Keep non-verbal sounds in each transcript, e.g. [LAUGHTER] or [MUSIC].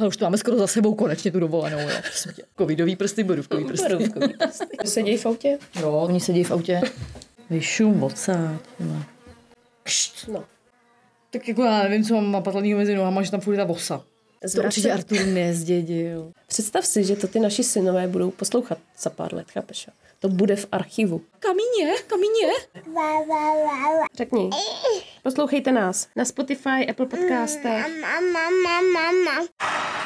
Ale už to máme skoro za sebou konečně tu dovolenou, jo. Tě. Covidový prsty, borůvkový prsty. Borůvkový prsty. Sedí v autě? Jo, oni sedí v autě. Vyšum, odsáď. Kšt. No. Tak jako já nevím, co mám napatlanýho mezi nohama, že tam furt je ta vosa. To Zvrace- určitě Artur nezdědil. Představ si, že to ty naši synové budou poslouchat za pár let, chápeš? Jo? To bude v archivu. Kamíně, kamíně. Řekni. Poslouchejte nás na Spotify, Apple Podcastech.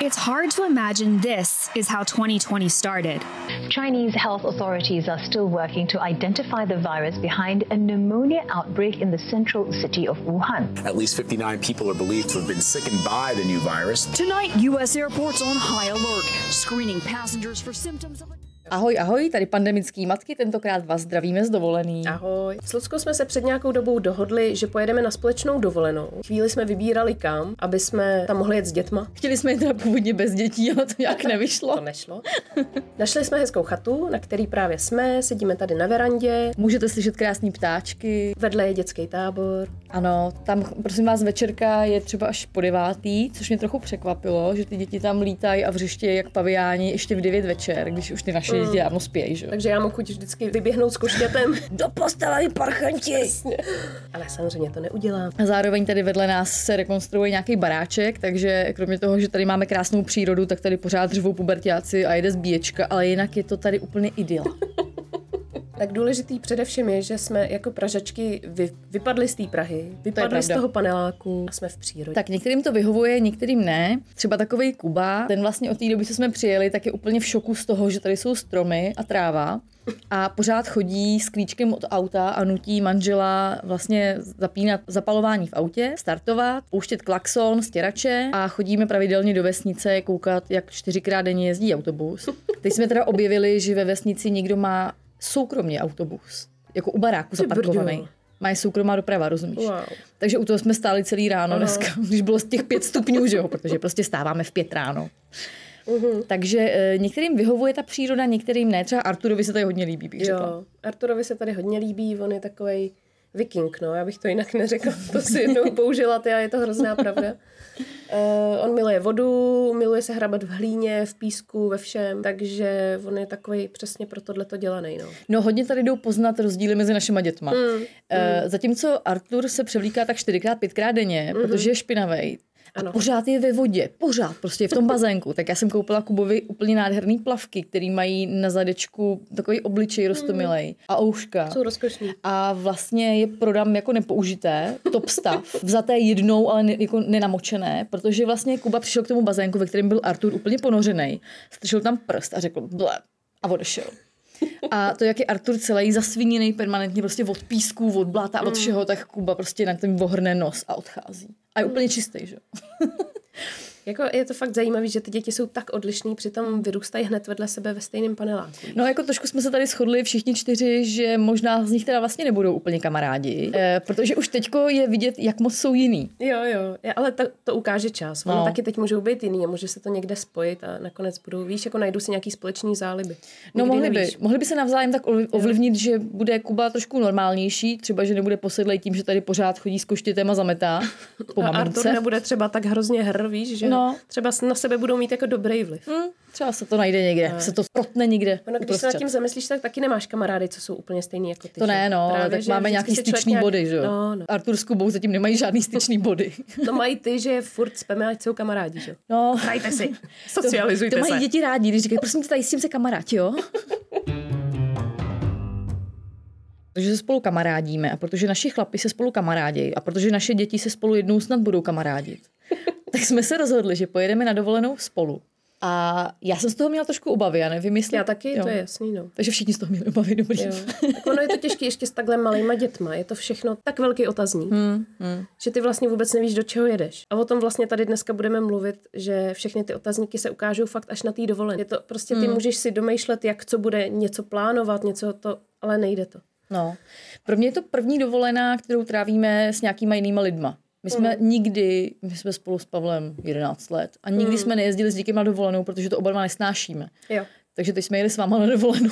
It's hard to imagine this is how 2020 started. Chinese health authorities are still working to identify the virus behind a pneumonia outbreak in the central city of Wuhan. At least 59 people are believed to have been sickened by the new virus. Tonight, U.S. airports on high alert, screening passengers for symptoms of a Ahoj, ahoj, tady pandemický matky, tentokrát vás zdravíme z dovolený. Ahoj. S Luckou jsme se před nějakou dobou dohodli, že pojedeme na společnou dovolenou. Chvíli jsme vybírali kam, aby jsme tam mohli jet s dětma. Chtěli jsme jít teda původně bez dětí, ale to nějak [LAUGHS] nevyšlo. To nešlo. Našli jsme hezkou chatu, na který právě jsme, sedíme tady na verandě, Můžete slyšet krásný ptáčky. vedle je dětský tábor. Ano, tam prosím vás večerka je třeba až po devátý, což mě trochu překvapilo, že ty děti tam lítají a vřeštějí jak paviáni ještě v 9 večer, když už ty naše děti dávno spějí, že? jo? Takže já mám chuť vždycky vyběhnout s koštětem. [LAUGHS] Do postele, vy parchanti! Ale samozřejmě to neudělám. A zároveň tady vedle nás se rekonstruuje nějaký baráček, takže kromě toho, že tady máme krásnou přírodu, tak tady pořád řvou pubertáci a jede zbíječka, ale jinak je to tady úplně idyla. [LAUGHS] Tak důležitý především je, že jsme jako Pražačky vy, vypadli z té Prahy, vypadli z pravda. toho paneláku a jsme v přírodě. Tak některým to vyhovuje, některým ne. Třeba takový Kuba, ten vlastně od té doby, co jsme přijeli, tak je úplně v šoku z toho, že tady jsou stromy a tráva. A pořád chodí s klíčkem od auta a nutí manžela vlastně zapínat zapalování v autě, startovat, pouštět klakson, stěrače a chodíme pravidelně do vesnice koukat, jak čtyřikrát denně jezdí autobus. Teď jsme teda objevili, že ve vesnici někdo má soukromně autobus, jako u baráku zaparkovaný. brďo. Má soukromá doprava, rozumíš? Wow. Takže u toho jsme stáli celý ráno dneska, [LAUGHS] když bylo z těch pět stupňů, že jo, protože prostě stáváme v pět ráno. Takže e, některým vyhovuje ta příroda, některým ne. Třeba Arturovi se tady hodně líbí, bych řekla. Jo, Arturovi se tady hodně líbí, on je takový viking, no, já bych to jinak neřekla. [LAUGHS] To si jednou použila ty a je to hrozná pravda. Uh, [LAUGHS] on miluje vodu, miluje se hrabat v hlíně, v písku, ve všem, takže on je takový přesně pro tohle to dělaný, no. No hodně tady jdou poznat rozdíly mezi našima dětma. Mm, e, zatímco Artur se převlíká tak čtyřikrát, pětkrát denně, protože je špinavý. A Ano. pořád je ve vodě, pořád, prostě je v tom bazénku. Tak já jsem koupila Kubovi úplně nádherný plavky, který mají na zadečku takový obličej rostomilej a ouška. Jsou rozkošní. a vlastně je prodám jako nepoužité, top stav, [LAUGHS] vzaté jednou, ale ne, jako nenamočené, protože vlastně Kuba přišel k tomu bazénku, ve kterém byl Artur úplně ponořený, strčil tam prst a řekl ble a odešel. A to, jak je Artur celý zasviněný permanentně prostě od písku, od bláta a od všeho, tak Kuba prostě na tím vohrne nos a odchází. A je úplně čistý, že? [LAUGHS] Jako je to fakt zajímavé, že ty děti jsou tak odlišný, přitom vyrůstají hned vedle sebe ve stejném paneláku. No jako trošku jsme se tady shodli všichni čtyři, že možná z nich teda vlastně nebudou úplně kamarádi, eh, protože už teďko je vidět, jak moc jsou jiný. Jo, jo, ale to, to ukáže čas. Ono No. taky teď můžou být jiný a může se to někde spojit a nakonec budou, víš, jako najdu si nějaký společný záliby. No Nikdy mohli by, mohli by se navzájem tak ovli- ovlivnit, že bude Kuba trošku normálnější, třeba, že nebude posedlej tím, že tady pořád chodí s koštětem a zametá po A Artur mamince. nebude třeba tak hrozně hr, víš, že No. třeba na sebe budou mít jako dobrý vliv. Hm, třeba se to najde někde, se to protne někde. Ono, když se nad uprostřed. tím zamyslíš, tak taky nemáš kamarády, co jsou úplně stejný jako ty. To ne, no, ale Právě, tak že máme nějaký styčný nějak- body, že jo? No, no. Artur s Kubou zatím nemají žádný styčný body. [LAUGHS] no mají ty, že furt speme, ať jsou kamarádi, že? jo? No, Hrajte si, [LAUGHS] socializujte to mají se. děti rádi, když říkají, prosím tě, tady s tím se kamarád, jo? [LAUGHS] Protože se spolu kamarádíme a protože naši chlapi se spolu kamarádí a protože naše děti se spolu jednou snad budou kamarádit, [LAUGHS] tak jsme se rozhodli, že pojedeme na dovolenou spolu. A já jsem z toho měla trošku obavy, já nevím, jestli... Já taky, jo. to je jasný, no. Takže všichni z toho měli obavy, dobrý. Jo. Tak ono je to těžké ještě s takhle malýma dětma. Je to všechno tak velký otazník, hmm, hmm. že ty vlastně vůbec nevíš, do čeho jedeš. A o tom vlastně tady dneska budeme mluvit, že všechny ty otazníky se ukážou fakt až na té dovolené. Je to prostě, ty hmm. můžeš si domýšlet, jak co bude, něco plánovat, něco to, ale nejde to. No, pro mě je to první dovolená, kterou trávíme s nějakýma jinýma lidma. My jsme mm. nikdy, my jsme spolu s Pavlem 11 let a nikdy mm. jsme nejezdili s díky na dovolenou, protože to oba dva nesnášíme. Jo. Takže teď jsme jeli s váma na dovolenou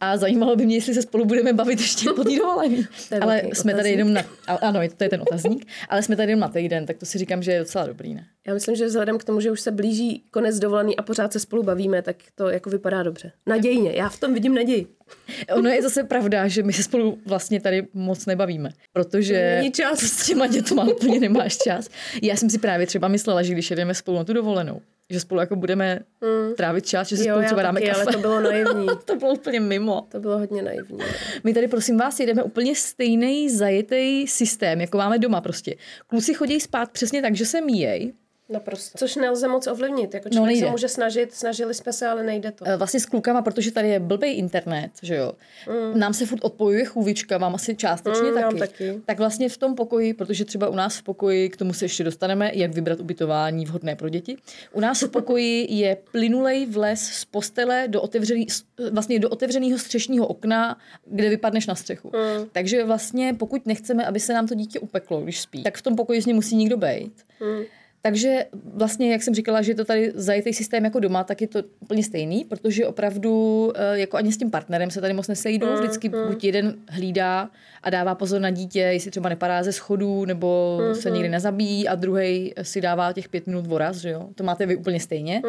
a zajímalo by mě, jestli se spolu budeme bavit ještě po té dovolené. [LAUGHS] Ale jsme tady jenom na, ano, to je ten otazník, ale jsme tady jenom na týden, tak to si říkám, že je docela dobrý, ne? Já myslím, že vzhledem k tomu, že už se blíží konec dovolený a pořád se spolu bavíme, tak to jako vypadá dobře. Nadějně, já v tom vidím naději. [LAUGHS] Ono je zase pravda, že my se spolu vlastně tady moc nebavíme, protože Není čas. s těma dětma úplně nemáš čas. Já jsem si právě třeba myslela, že když jedeme spolu na tu dovolenou, že spolu jako budeme mm. trávit čas, že si jo, spolu třeba dáme taky, kafe. ale to bylo naivní. [LAUGHS] to bylo úplně mimo. To bylo hodně naivní. My tady prosím vás jedeme úplně stejný zajetý systém, jako máme doma prostě. Kluci chodí spát přesně tak, že se míjej, Naprosto. Což nelze moc ovlivnit. Jako člověk no, se může snažit, snažili jsme se, ale nejde to. Eh, vlastně s klukama, protože tady je blbý internet, že jo. Mm. Nám se furt odpojuje chůvička, mám asi částečně mm, taky. taky. Tak vlastně v tom pokoji, protože třeba u nás v pokoji, k tomu se ještě dostaneme, jak vybrat ubytování vhodné pro děti. U nás v pokoji je plynulej vles z postele do, otevřený, vlastně do otevřeného střešního okna, kde vypadneš na střechu. Mm. Takže vlastně pokud nechceme, aby se nám to dítě upeklo, když spí, tak v tom pokoji s ním musí nikdo být. Mm. Takže vlastně, jak jsem říkala, že je to tady zajetý systém jako doma, tak je to úplně stejný, protože opravdu jako ani s tím partnerem se tady moc nesejdou. Vždycky buď jeden hlídá a dává pozor na dítě, jestli třeba nepadá ze schodů nebo se někdy nezabíjí a druhý si dává těch pět minut voraz, že jo. To máte vy úplně stejně.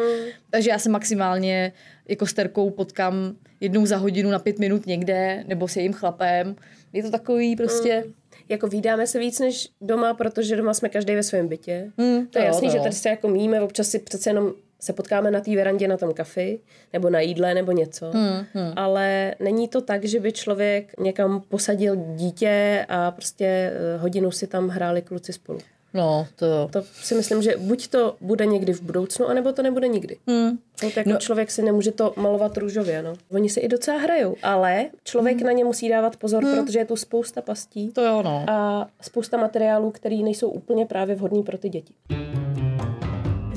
Takže já se maximálně jako s Terkou potkám jednou za hodinu na pět minut někde nebo s jejím chlapem. Je to takový prostě jako výdáme se víc než doma, protože doma jsme každý ve svém bytě. Hmm, to je jasný, to že tady se jako míme, občas si přece jenom se potkáme na té verandě na tom kafi, nebo na jídle, nebo něco. Hmm, hmm. Ale není to tak, že by člověk někam posadil dítě a prostě eh, hodinu si tam hráli kluci spolu. No, to... To si myslím, že buď to bude někdy v budoucnu, anebo to nebude nikdy. Hmm. No, jako no. člověk si nemůže to malovat růžově, no. Oni si i docela hrajou, ale člověk hmm. na ně musí dávat pozor, hmm. protože je tu spousta pastí. To jo, no. A spousta materiálů, které nejsou úplně právě vhodný pro ty děti.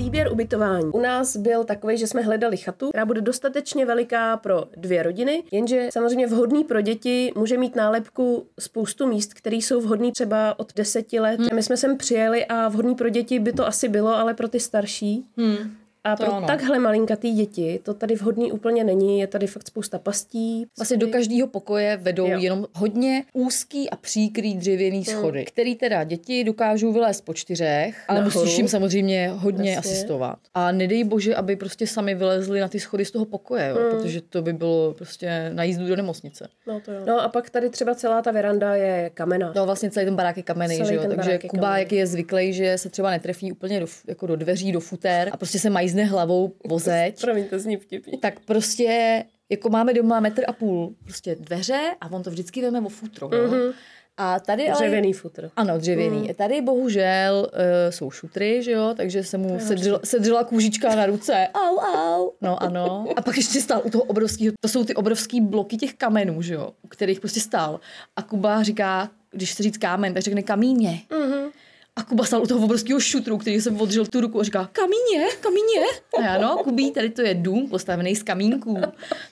Výběr ubytování. U nás byl takový, že jsme hledali chatu, která bude dostatečně veliká pro dvě rodiny, jenže samozřejmě vhodný pro děti může mít nálepku spoustu míst, které jsou vhodný třeba od deseti let. Hmm. My jsme sem přijeli a vhodný pro děti by to asi bylo, ale pro ty starší. Hmm a pro ano. takhle malinkatý děti to tady vhodný úplně není, je tady fakt spousta pastí. Vlastně do každého pokoje vedou jo. jenom hodně úzký a příkrý dřevěný hmm. schody, který teda děti dokážou vylézt po čtyřech, ale Nahoru. musíš jim samozřejmě hodně Jasně. asistovat. A nedej bože, aby prostě sami vylezli na ty schody z toho pokoje, jo, hmm. protože to by bylo prostě na jízdu do nemocnice. No, to jo. no a pak tady třeba celá ta veranda je kamena. No vlastně celý ten barák je kamenný, že jo, takže Kuba, jak je zvyklý, že se třeba netrefí úplně do, jako do dveří, do futér a prostě se mají lízne hlavou vozeč. [LAUGHS] Promiň, to zní vtipně. Tak prostě, jako máme doma metr a půl prostě dveře a on to vždycky veme o futro. Mm-hmm. A tady dřevěný ale, futr. Ano, dřevěný. Mm. Tady bohužel uh, jsou šutry, že jo, takže se mu sedřela, sedřela kůžička na ruce. Au, au. No ano. A pak ještě stál u toho obrovského, to jsou ty obrovský bloky těch kamenů, že jo, u kterých prostě stál. A Kuba říká, když se říct kámen, tak řekne kamíně. Mm-hmm. A Kuba stál u toho obrovského šutru, který jsem odřel tu ruku a říká, kamíně, kamíně. A já, no, Kubí, tady to je dům postavený z kamínků.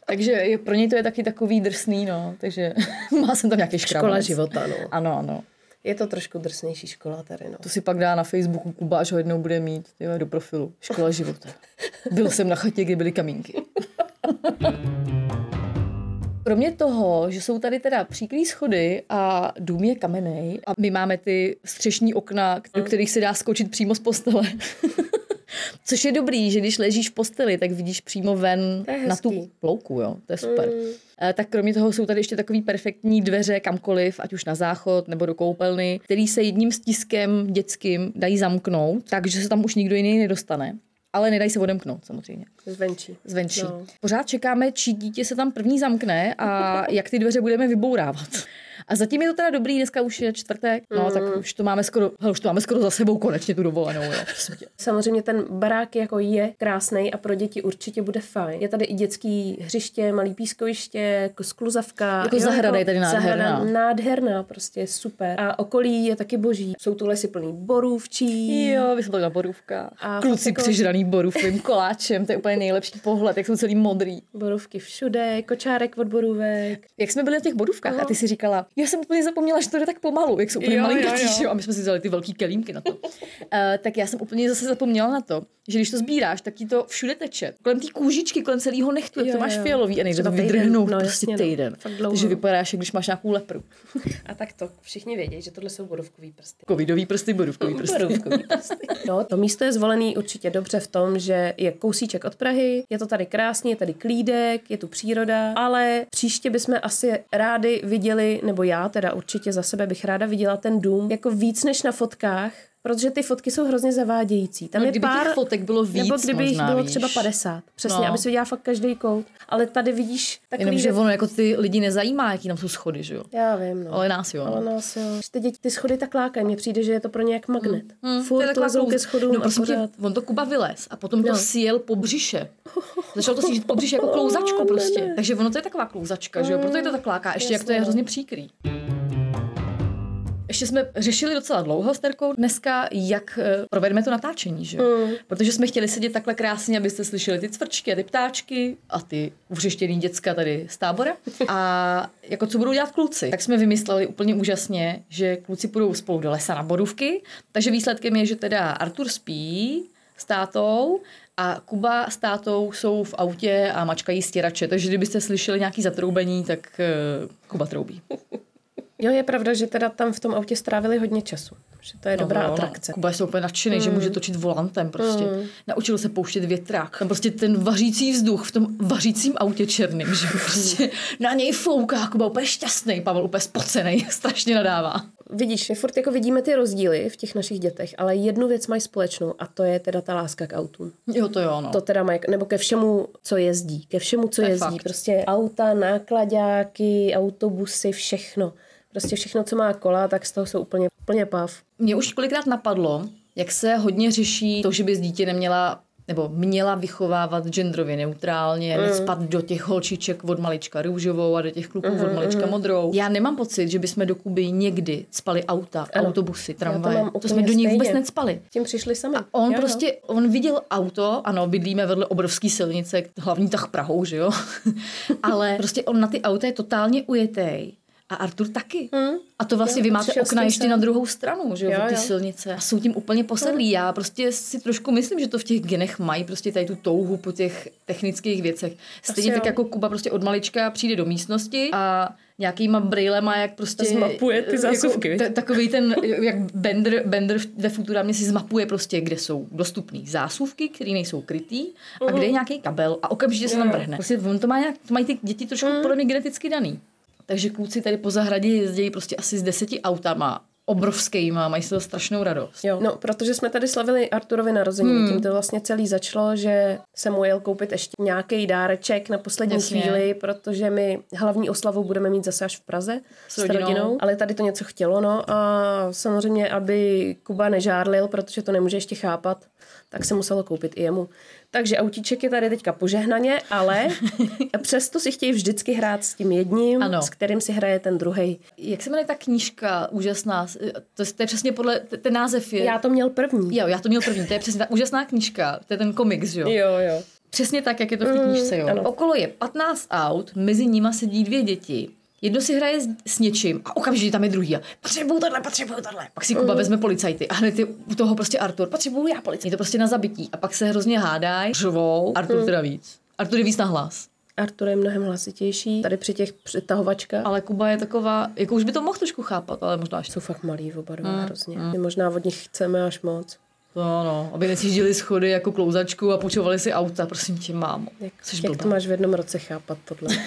Takže je, pro něj to je taky takový drsný, no. Takže [LAUGHS] má jsem tam nějaký škrabanec. Škola života, no. Ano, ano. Je to trošku drsnější škola tady, no. To si pak dá na Facebooku Kuba, až ho jednou bude mít tyhle, do profilu. Škola života. Byl jsem na chatě, kde byly kamínky. [LAUGHS] Kromě toho, že jsou tady teda příklý schody a dům je kamenej a my máme ty střešní okna, do mm. kterých se dá skočit přímo z postele. [LAUGHS] Což je dobrý, že když ležíš v posteli, tak vidíš přímo ven na tu plouku, jo. To je super. Mm. Tak kromě toho jsou tady ještě takový perfektní dveře kamkoliv, ať už na záchod nebo do koupelny, který se jedním stiskem dětským dají zamknout, takže se tam už nikdo jiný nedostane ale nedají se odemknout samozřejmě. Zvenčí. Zvenčí. No. Pořád čekáme, či dítě se tam první zamkne a jak ty dveře budeme vybourávat. A zatím je to teda dobrý, dneska už je čtvrtek, no tak už to máme skoro, hele, už to máme skoro za sebou konečně tu dovolenou, jo. Samozřejmě ten barák jako je krásný a pro děti určitě bude fajn. Je tady i dětský hřiště, malý pískoviště, jako skluzavka. Jako zahrada je tady nádherná. Zahrada nádherná, prostě super. A okolí je taky boží. Jsou tu lesy plný borůvčí. Jo, vy jsme na borůvkách. A Kluci jako- přežraný borůvkovým koláčem, to je úplně nejlepší pohled, jak jsou celý modrý. Borůvky všude, kočárek od borůvek. Jak jsme byli na těch borůvkách a ty si říkala, já jsem úplně zapomněla, že to jde tak pomalu, jak jsou úplně malinkatý, jo, jo. že jo, a my jsme si vzali ty velký kelímky na to. uh, [LAUGHS] tak já jsem úplně zase zapomněla na to, že když to sbíráš, tak ti to všude teče. Kolem té kůžičky, kolem celého nechtu, jak Jo, to máš jo. fialový a nejde to vydrhnout no, prostě jasně, no. týden. Dlouho. Takže vypadáš, jak když máš nějakou lepru. A tak to všichni vědí, že tohle jsou borůvkový prsty. Covidový prsty, borůvkový prsty. Borůvkový prsty. [LAUGHS] No, to místo je zvolený určitě dobře v tom, že je kousíček od Prahy, je to tady krásně, je tady klídek, je tu příroda, ale příště bychom asi rádi viděli, nebo já teda určitě za sebe bych ráda viděla ten dům jako víc než na fotkách, protože ty fotky jsou hrozně zavádějící. Tam No, je kdyby pár těch fotek bylo víc nebo kdyby jich možná, bylo víš. třeba 50. Přesně, No. aby si viděla fakt každý kout. Ale tady vidíš takový... Jenomže věc- ono jako ty lidi nezajímá, jaký tam jsou schody, že jo. Já vím, no. Ale nás jo. Ale no. nás jo. Ty děti, ty schody tak lákají. Mně přijde, že je to pro ně jak magnet. Hmm, to je Furt lezou ke schodům no, a prosím tě, pořád. on to Kuba vylez a potom to No. sjel po břiše. [LAUGHS] Začal to sížit po břiše jako klouzačko prostě. Takže ono to je taková klouzačka, že jo? Proto je to tak láká. Ještě jak to je no. hrozně příkrý. Ještě jsme řešili docela dlouho s Terkou dneska, jak eh, provedeme to natáčení, že jo? Protože jsme chtěli sedět takhle krásně, abyste slyšeli ty cvrčky a ty ptáčky a ty uřeštěný děcka tady z tábora. A jako co budou dělat kluci? Tak jsme vymysleli úplně úžasně, že kluci půjdou spolu do lesa na borůvky, takže výsledkem je, že teda Artur spí s tátou a Kuba s tátou jsou v autě a mačkají stěrače, takže kdybyste slyšeli nějaký zatroubení, tak uh, Kuba troubí. Jo, je pravda, že teda tam v tom autě strávili hodně času. Že to je dobrá No, no, atrakce. Kuba je úplně nadšený, že může točit volantem prostě. Naučil se pouštět větrák. Tam prostě ten vařící vzduch v tom vařícím autě černým, že [LAUGHS] prostě na něj fouká. Kuba úplně šťastný, Pavel úplně spocený, [LAUGHS] strašně nadává. Vidíš, my furt jako vidíme ty rozdíly v těch našich dětech, ale jednu věc mají společnou a to je teda ta láska k autům. Jo, to jo, no. To teda mají, nebo ke všemu, co jezdí. Ke všemu, co To je jezdí. fakt. Prostě auta, nákladáky, autobusy, všechno. Prostě všechno, co má kola, tak z toho jsou úplně, úplně pav. Mě už kolikrát napadlo, jak se hodně řeší to, že by z dítě neměla nebo měla vychovávat genderově neutrálně, mm. nespat do těch holčiček od malička růžovou a do těch kluků Mhm, od malička modrou. Já nemám pocit, že bychom do Kuby někdy spali auta, Ano. autobusy, Já to tramvaje. To, úplně jsme do nich vůbec necpali. Tím přišli sami. A on Jo, jo. prostě, on viděl auto, ano, bydlíme vedle obrovské silnice, hlavní tah Prahou, že jo? [LAUGHS] Ale prostě on na ty auta je totálně ujetej. A Artur taky. Hmm. A to vlastně Jo, vy máte okna ještě na druhou stranu, že jo, Jo, ty jo. silnice. A jsou tím úplně posedlí. Já prostě si trošku myslím, že to v těch genech mají prostě tady tu touhu po těch technických věcech. Stejně Asi tak jo. jako Kuba prostě od malička přijde do místnosti a nějakýma brýlema, jak prostě... Zmapuje ty zásuvky, Jako, t- takový ten, jak Bender, Bender ve Futurámě si zmapuje prostě, kde jsou dostupné zásuvky, které nejsou krytý a kde je nějaký kabel a okamžitě se tam vrhne. Prostě on to, má nějak, to mají ty děti trošku podle mě geneticky daný. Takže kluci tady po zahradě jezdí prostě asi s deseti autama, obrovskýma, mají z toho strašnou radost. Jo. No, protože jsme tady slavili Arturovi narozeniny, hmm. tím to vlastně celý začalo, že se mu jel koupit ještě nějaký dáreček na poslední Jasně. chvíli, protože my hlavní oslavu budeme mít zase až v Praze s, S rodinou. rodinou, ale tady to něco chtělo, no a samozřejmě, aby Kuba nežárlil, protože to nemůže ještě chápat, tak se muselo koupit i jemu. Takže autíček je tady teďka požehnaně, ale [LAUGHS] přesto si chtějí vždycky hrát s tím jedním, Ano. s kterým si hraje ten druhý. Jak se jmenuje ta knížka úžasná? To, je- to je přesně podle, ten název je... Já to měl první. Jo, já to měl první, to je přesně ta úžasná knížka, to je ten komiks, jo? Jo, jo. Přesně tak, jak je to v té knížce, jo. ano. Okolo je 15 aut, mezi nima sedí dvě děti. Jedno si hraje s, s něčím a okamžitě tam je druhý. A potřebuju tohle, potřebuju tohle. Pak si Kuba vezme policajty a hned je u toho prostě Artur. Potřebuju já policajty. Je to prostě na zabití. A pak se hrozně hádají, řvou. Artur teda víc. Artur je víc na hlas. Artur je mnohem hlasitější, tady při těch přetahovačkách. Ale Kuba je taková, jako už by to mohl trošku chápat, ale možná ještě. Jsou fakt malý oba dva hrozně. My možná od nich chceme až moc. No, no, aby nesjížděli schody jako klouzačku a půjčovali si auta, prosím tě, mámo. Jak, jak to máš v jednom roce chápat tohle? [LAUGHS]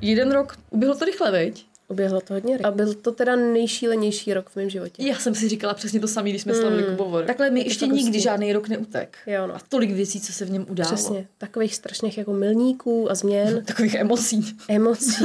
Jeden rok, uběhlo to rychle, veď? Uběhlo to hodně rychle. A byl to teda nejšílenější rok v mém životě. Já jsem si říkala přesně to samé, když jsme slavili mm. Kubovor. Takhle mi ještě nikdy hustý. žádný rok neutek. Jo, no. A tolik věcí, co se v něm událo. Přesně. Takových strašných jako milníků a změn, [LAUGHS] Takových emocí. emocí. [LAUGHS]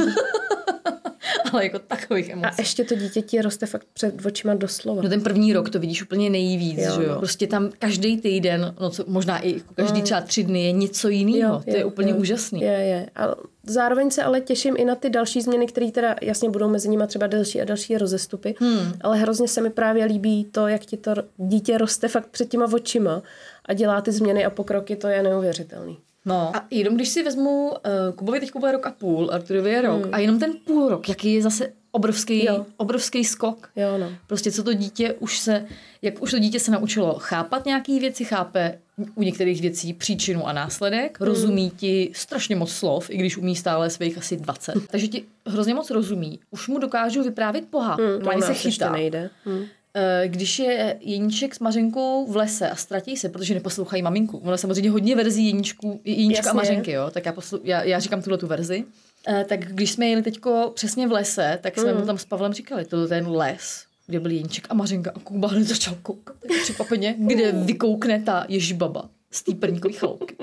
[LAUGHS] ale jako takových emocí. A ještě to dítě ti roste fakt před očima doslova. No ten první rok to vidíš úplně nejvíc, Jo, že jo? no. Prostě tam každý týden, no co, možná i jako každý třeba tři dny je něco jiného. To je úplně úžasný. Je, je. A zároveň se ale těším i na ty další změny, které teda jasně budou mezi nimi třeba další a další rozestupy. Hmm. Ale hrozně se mi právě líbí to, jak ti to dítě roste fakt před těma očima a dělá ty změny a pokroky, to je neuvěřitelný. No. A jenom když si vezmu, uh, Kubovi teď bude rok a půl, Arturovi je rok, a jenom ten půl rok, jaký je zase obrovský, Jo. obrovský skok. Jo, no. Prostě co to dítě už se, jak už to dítě se naučilo chápat nějaký věci, chápe u některých věcí příčinu a následek, Hmm. rozumí ti strašně moc slov, i když umí stále svých asi 20. [LAUGHS] Takže ti hrozně moc rozumí. Už mu dokážu vyprávět pohádku. Hmm, Hmm, u se chytá. nejde. Hmm. Eh, Když je Jeníček s Mařenkou v lese a ztratí se, protože neposlouchají maminku. Ono samozřejmě hodně verzí Jeníčku, Jeníčka a Jasně. Mařenky, jo? tak já, poslu, já, já říkám tuhle tu verzi. Eh, tak když jsme jeli teďko přesně v lese, tak jsme Mm. mu tam s Pavlem říkali, to je ten les, kde byl Jeníček a Mařenka a Kuba hned začal koukat, tak překvapeně, kde vykoukne ta ježibaba z té prníkové chaloupky.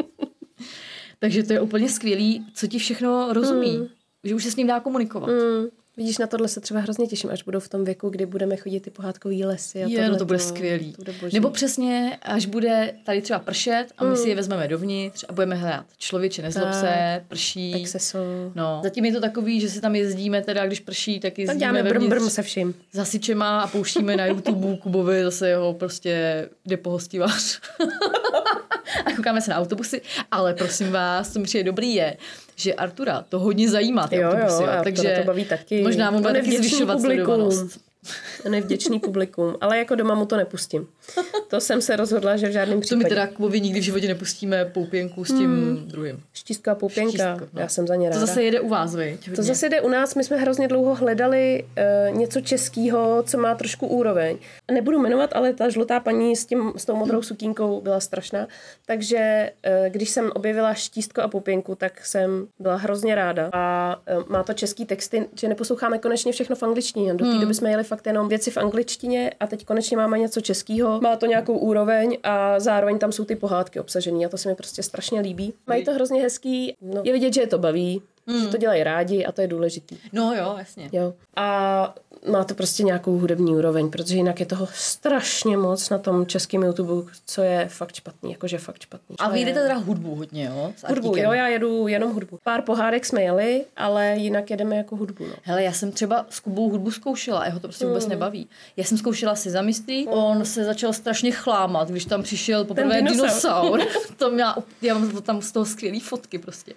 Takže to je úplně skvělý, co ti všechno rozumí, že už se s ním dá komunikovat. Mm. Vidíš, na tohle se třeba hrozně těším, až budou v tom věku, kdy budeme chodit ty pohádkový lesy. A Je, no to bude skvělý. To bude boží. Nebo přesně, až bude tady třeba pršet a my Mm. si je vezmeme dovnitř a budeme hrát člověče, nezlob Tak. se, prší. Exceso. No. Zatím je to takový, že si tam jezdíme, teda když prší, tak Tak jezdíme děláme brm brm se vším. s hasičema a pouštíme na YouTube Kubovi zase jeho prostě jde po hostivář. [LAUGHS] a koukáme se na autobusy, ale prosím vás, co mi přijde dobrý je, že Artura to hodně zajímá ty Jo, jo, autobusy, to takže to baví taky. možná mu bude taky zvyšovat publikum. sledovanost. Nevděčný publikum. Ale jako doma mu to nepustím. To jsem se rozhodla, že v žádném To případě. my teda Kubovi nikdy v životě nepustíme poupěnku s tím Hmm. druhým. Štístka a poupěnka. Štístko, no. Já jsem za ně To ráda. zase jede u vás, viď? To zase jde u nás, my jsme hrozně dlouho hledali uh, něco českého, co má trošku úroveň. Nebudu jmenovat, ale ta žlutá paní s, tím, s tou modrou sukínkou byla strašná. Takže uh, když jsem objevila štístko a pupěnku, tak jsem byla hrozně ráda. A uh, má to český texty, že neposloucháme konečně všechno v angličtině. Do té Hmm. doby jsme jeli fakt jenom věci v angličtině a teď konečně máme něco českého. Má to nějakou úroveň a zároveň tam jsou ty pohádky obsažené a to se mi prostě strašně líbí. Mají to hrozně hezký, no, je vidět, že je to baví, že to dělají rádi a to je důležitý. No jo, jasně. Jo. A má to prostě nějakou hudební úroveň, protože jinak je toho strašně moc na tom českém YouTube, co je fakt špatný, jakože fakt špatný. A vy jdete teda hudbu hodně, jo? S Hudbu, Artíkem. jo, já jedu jenom hudbu. Pár pohádek jsme jeli, ale jinak jedeme jako hudbu, no. Hele, já jsem třeba s Kubou hudbu zkoušela, jeho to prostě vůbec Mm. nebaví. Já jsem zkoušela si zamyslí, on se začal strašně chlámat, když tam přišel poprvé Ten dinosaur. dinosaur. [LAUGHS] to měla, já mám tam z toho skvělý fotky prostě.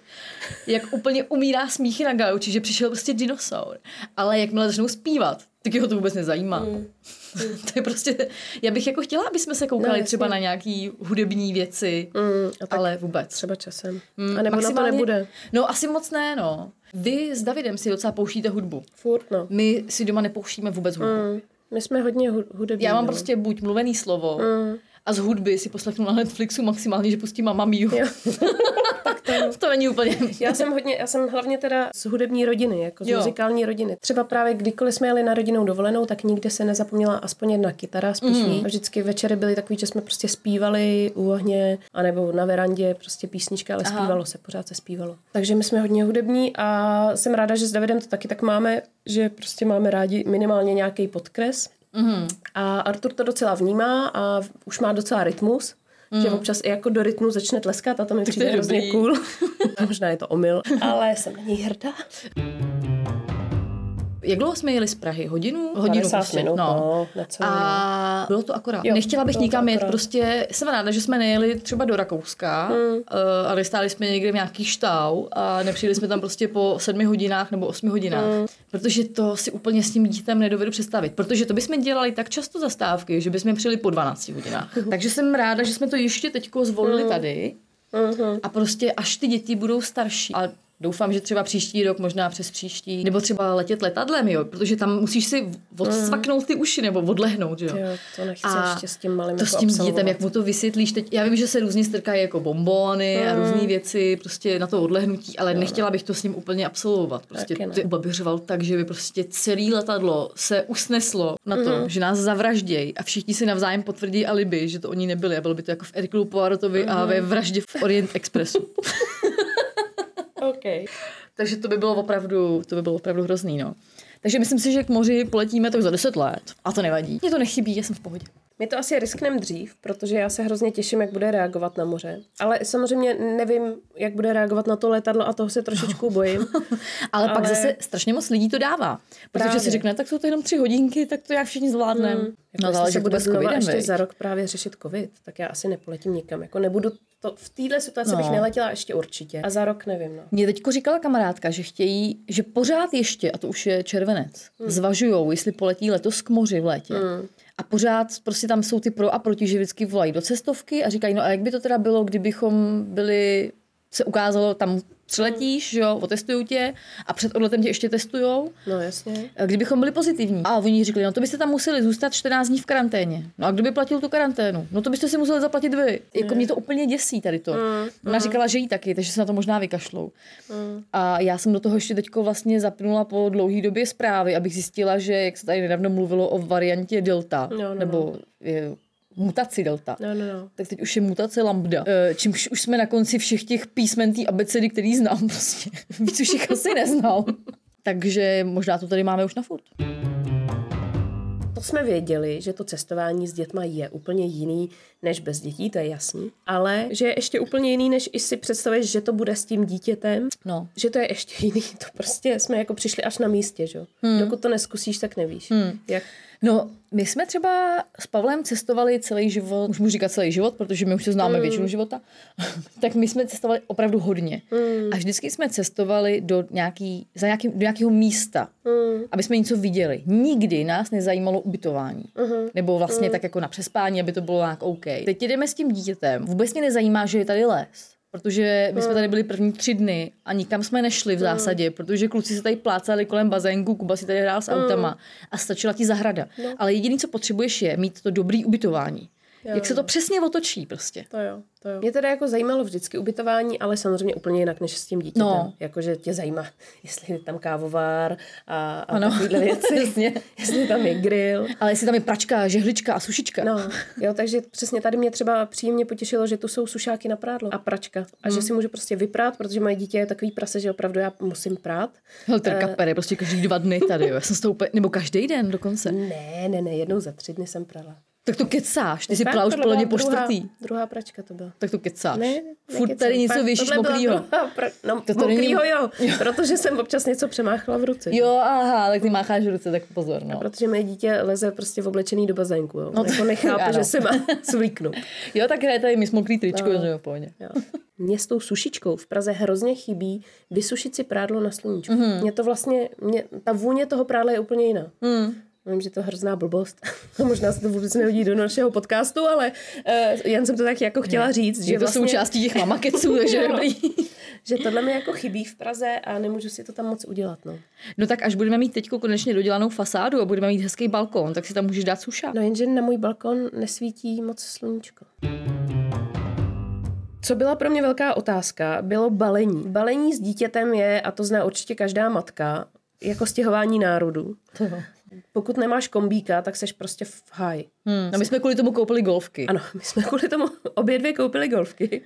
Jak úplně umírá smíchy na gauči, že přišel prostě dinosaur. Ale jakmile začnou zpívat, tak jeho to vůbec nezajímá. Mm. [LAUGHS] to je prostě, já bych jako chtěla, aby jsme se koukali No, třeba na nějaký hudební věci, Mm, ale vůbec. třeba časem. Mm, a nebo na to nebude. No asi moc ne, no. Vy s Davidem si docela pouštíte hudbu. Furt, no. My si doma nepouštíme vůbec hudbu. Mm, my jsme hodně hu- hudební. Já mám no. prostě buď mluvený slovo Mm. a z hudby si poslechnu na Netflixu maximálně, že pustím Mamma Mia. [LAUGHS] Jo. [LAUGHS] to není úplně... Já jsem hodně, já jsem hlavně teda z hudební rodiny, jako z Jo. muzikální rodiny. Třeba právě kdykoliv jsme jeli na rodinnou dovolenou, tak nikde se nezapomněla aspoň jedna kytara, spíš mm. Vždycky večery byly takový, že jsme prostě zpívali u ohně, anebo na verandě, prostě písnička, ale Aha. zpívalo se, pořád se zpívalo. Takže my jsme hodně hudební a jsem ráda, že s Davidem to taky tak máme, že prostě máme rádi minimálně nějaký podkres. Mhm. A Artur to docela vnímá a už má docela rytmus. Že občas i jako do rytmu začne tleskat a to mi přijde hrozně cool. [LAUGHS] Možná je to omyl, ale jsem na něj hrdá. Jak dlouho jsme jeli z Prahy? Hodinu? Hodinu 50 prostě. minut, no, necelou, A bylo to akorát. Jo, Nechtěla bych nikam jet, prostě jsem ráda, že jsme nejeli třeba do Rakouska, Hmm. mm. uh, ale stáli jsme někde v nějaký štau a nepřijeli jsme tam prostě po sedmi hodinách nebo osmi hodinách. Hmm. Mm. Protože to si úplně s tím dítem nedovedu představit. Protože to bychom dělali tak často zastávky, že bychom přijeli po 12 hodinách. [LAUGHS] Takže jsem ráda, že jsme to ještě teďko zvolili Hmm. tady. Mhm. A prostě až ty děti budou starší. A doufám, že třeba příští rok, možná přes příští, nebo třeba letět letadlem, jo, protože tam musíš si odsvaknout ty uši nebo odlehnout, jo. Jo, to nechci A ještě s tím malým to jako s tím absolvovat. dítětem, jak mu to vysvětlíš teď. Já vím, že se různě strkají jako bombóny Mm. a různé věci prostě na to odlehnutí, ale nechtěla bych to s ním úplně absolvovat. Prostě ty ubabiřoval tak, že by prostě celý letadlo se usneslo na to, Mhm. že nás zavraždějí a všichni si navzájem potvrdí alibi, že to oni nebyli a bylo by to jako v Erkulu Poirotovi a Mhm. ve vraždě v Orient Expressu. [LAUGHS] Okay. Takže to by bylo opravdu, to by bylo opravdu hrozný, no. Takže myslím si, že k moři poletíme tak za 10 let. A to nevadí. Mně to nechybí, já jsem v pohodě. My to asi riskneme dřív, protože já se hrozně těším, jak bude reagovat na moře. Ale samozřejmě nevím, jak bude reagovat na to letadlo a toho se trošičku bojím. [LAUGHS] Ale, pak Ale- zase strašně moc lidí to dává. Protože Právě. si řekne, tak jsou to jenom tři hodinky, tak to já všichni zvládneme. Jako No, jak to bude s covidem, ještě viď? za rok právě řešit covid, tak já asi nepoletím nikam. Jako nebudu to, v téhle situaci No. bych neletěla ještě určitě. A za rok nevím, no. Mě teďko říkala kamarádka, že chtějí, že pořád ještě, a to už je červenec, hmm. zvažujou, jestli poletí letos k moři v létě. Hmm. A pořád prostě tam jsou ty pro a proti, že vždycky volají do cestovky a říkají, no a jak by to teda bylo, kdybychom byli, se ukázalo, tam přiletíš, že jo, otestují tě a před odletem tě ještě testujou. No jasně. A Kdybychom byli pozitivní. A oni řekli, no to byste tam museli zůstat 14 dní v karanténě. No a kdo by platil tu karanténu? No to byste si museli zaplatit vy. Jako mě to úplně děsí tady to. Ona říkala, že jí taky, takže se na to možná vykašlou. A já jsem do toho ještě teďko vlastně zapnula po dlouhé době zprávy, abych zjistila, že jak se tady nedávno mluvilo o variantě Delta, No, no, nebo je, mutaci Delta. No, no, no. Tak teď už je mutace lambda. Eh, Čímž už jsme na konci všech těch písmen té abecedy, který znám [LAUGHS] prostě. Víc už jich asi neznám. [LAUGHS] Takže možná to tady máme už na furt. To jsme věděli, že to cestování s dětma je úplně jiný než bez dětí, to je jasný. Ale že je ještě úplně jiný, než i si představuješ, že to bude s tím dítětem. No. Že to je ještě jiný, to prostě jsme jako přišli až na místě, že? jo. Hmm. Dokud to neskusíš, tak nevíš. Hmm. Jak No, my jsme třeba s Pavlem cestovali celý život, už můžu říkat celý život, protože my už se známe mm. většinu života, [LAUGHS] tak my jsme cestovali opravdu hodně. Mm. A vždycky jsme cestovali do, nějaký, za nějaký, do nějakého místa, mm. aby jsme něco viděli. Nikdy nás nezajímalo ubytování. Mm. Nebo vlastně mm. tak jako na přespání, aby to bylo nějak OK. Teď jdeme s tím dítětem. Vůbec mě nezajímá, že je tady les. Protože my jsme tady byli první tři dny a nikam jsme nešli v zásadě, protože kluci se tady plácali kolem bazénku, Kuba si tady hrál s autama a stačila ti zahrada. Ale jediné, co potřebuješ, je mít to dobrý ubytování. Jak se to přesně otočí prostě. To jo, to jo. Mě teda jako zajímalo vždycky ubytování, ale samozřejmě úplně jinak než s tím dítětem. No. Jakože tě zajímá, [LAUGHS] jestli je tam kávovár a, a Ano, takovýhle věci. [LAUGHS] jasně. [LAUGHS] jestli tam je grill. Ale jestli tam je pračka, žehlička a sušička. No, jo, takže přesně tady mě třeba příjemně potěšilo, že tu jsou sušáky na prádlo a pračka. A že si můžu prostě vyprát, protože moje dítě je takový prase, že opravdu já musím prát. Helter kapery, prostě každý dva dny tady, jo. Já jsem s tou úplně, nebo každý den dokonce. Ne, ne, ne, jednou za tři dny jsem prala. Tak to kecáš, ty si Fakt, prala už podle mě byla po druhá- čtvrtý. Druhá pračka to byla. Tak to kecáš. Ne, Furt nekecám. tady něco věšíš byla mokrýho. druhá pra... No, To to není- mokrýho jo, [LAUGHS] protože jsem občas něco přemáchla v ruce. Jo, aha, tak ty mácháš ruce, tak pozor, no. Protože moje dítě leze prostě v oblečený do bazénku. Jo. No jako to- nechápe, ano. že se má [LAUGHS] svlíknout. Jo, tak hraje tady mi mokrý tričko, No. že jo, v. Jo. Mně s tou sušičkou v Praze hrozně chybí vysušit si prádlo na sluníčku. Mhm. Mm. Mně to vlastně, mě, ta vůně toho prádla je úplně jiná. Mm. Vím, že to je hrozná blbost. [LAUGHS] A možná se to vůbec nehodí do našeho podcastu, ale uh, jen jsem to tak jako chtěla říct, že Je to vlastně, součástí těch mamakeců, [LAUGHS] takže dobrý. že tohle mi jako chybí v Praze a nemůžu si to tam moc udělat. No, No tak až budeme mít teď konečně dodělanou fasádu a budeme mít hezký balkon, tak si tam můžeš dát suša. no jenže na můj balkon nesvítí moc sluníčko. Co byla pro mě velká otázka, bylo balení. Balení s dítětem je, a to zná určitě každá matka, jako stěhování národu. Pokud nemáš kombíka, tak seš prostě v háji. Hmm. No my jsme kvůli tomu koupili golfky. Ano, [LAUGHS] my jsme kvůli tomu obě dvě koupili golfky,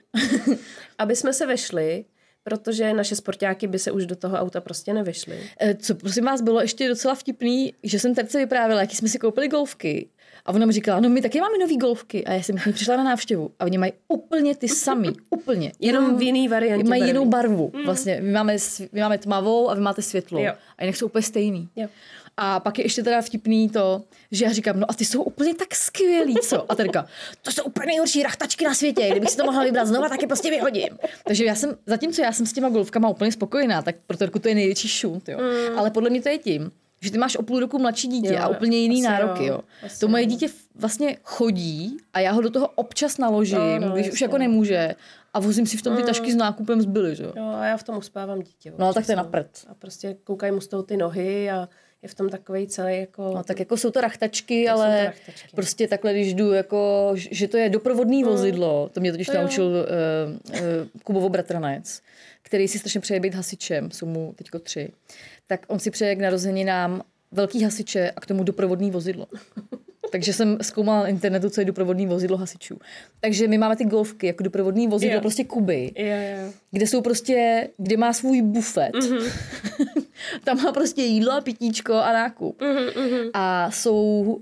[LAUGHS] aby jsme se vešli, protože naše sportáky by se už do toho auta prostě nevešly. Eh, Co prosím vás bylo ještě docela vtipný, že jsem Terce vyprávěla, jaký jsme si koupili golfky. A ona mi říkala, no my taky máme nový golfky. A já jsem k ní přišla na návštěvu. A oni mají úplně ty samý, [LAUGHS] úplně. Jenom v jiný variantě Mají barevný. jinou barvu. Vlastně my máme, my máme tmavou a vy máte světlou. Jo. A jinak jsou úplně stejný. Jo. A pak je ještě teda vtipný to, že já říkám, no a ty jsou úplně tak skvělý, co? A Terka, to jsou úplně nejhorší rachtačky na světě, kdybych si to mohla vybrat znova, tak je prostě vyhodím. Takže já jsem, zatímco já jsem s těma golfkama úplně spokojená, tak pro Terku to je největší šunt, jo. Mm. Ale podle mě to je tím, že ty máš o půl roku mladší dítě Jo, a úplně jiný nároky, jo, jo. To moje dítě vlastně chodí a já ho do toho občas naložím, No, no, když už jako nemůže a vozím si v tom ty tašky s nákupem zbyly, že jo. Jo, a já v tom uspávám dítě. No, občas, tak to je na prd. A prostě koukají mu z toho ty nohy a je v tom takový celý jako... No, tak jako jsou to rachtačky, Tak jsou to ale rachtačky. prostě takhle, když jdu, jako, že to je doprovodný vozidlo, to mě totiž To naučil uh, uh, Kubovo bratranec, který si strašně přeje být hasičem, jsou mu teďko tři, tak on si přeje k narozeninám velký hasiče a k tomu doprovodný vozidlo. Takže jsem zkoumala na internetu, co je doprovodný vozidlo hasičů. Takže my máme ty golfky jako doprovodný vozidlo, Jo. prostě Kuby, Jo, jo. kde jsou prostě, kde má svůj bufet. Mhm. Mm-hmm. [LAUGHS] Tam má prostě jídlo a pitíčko a nákup. Mhm, A jsou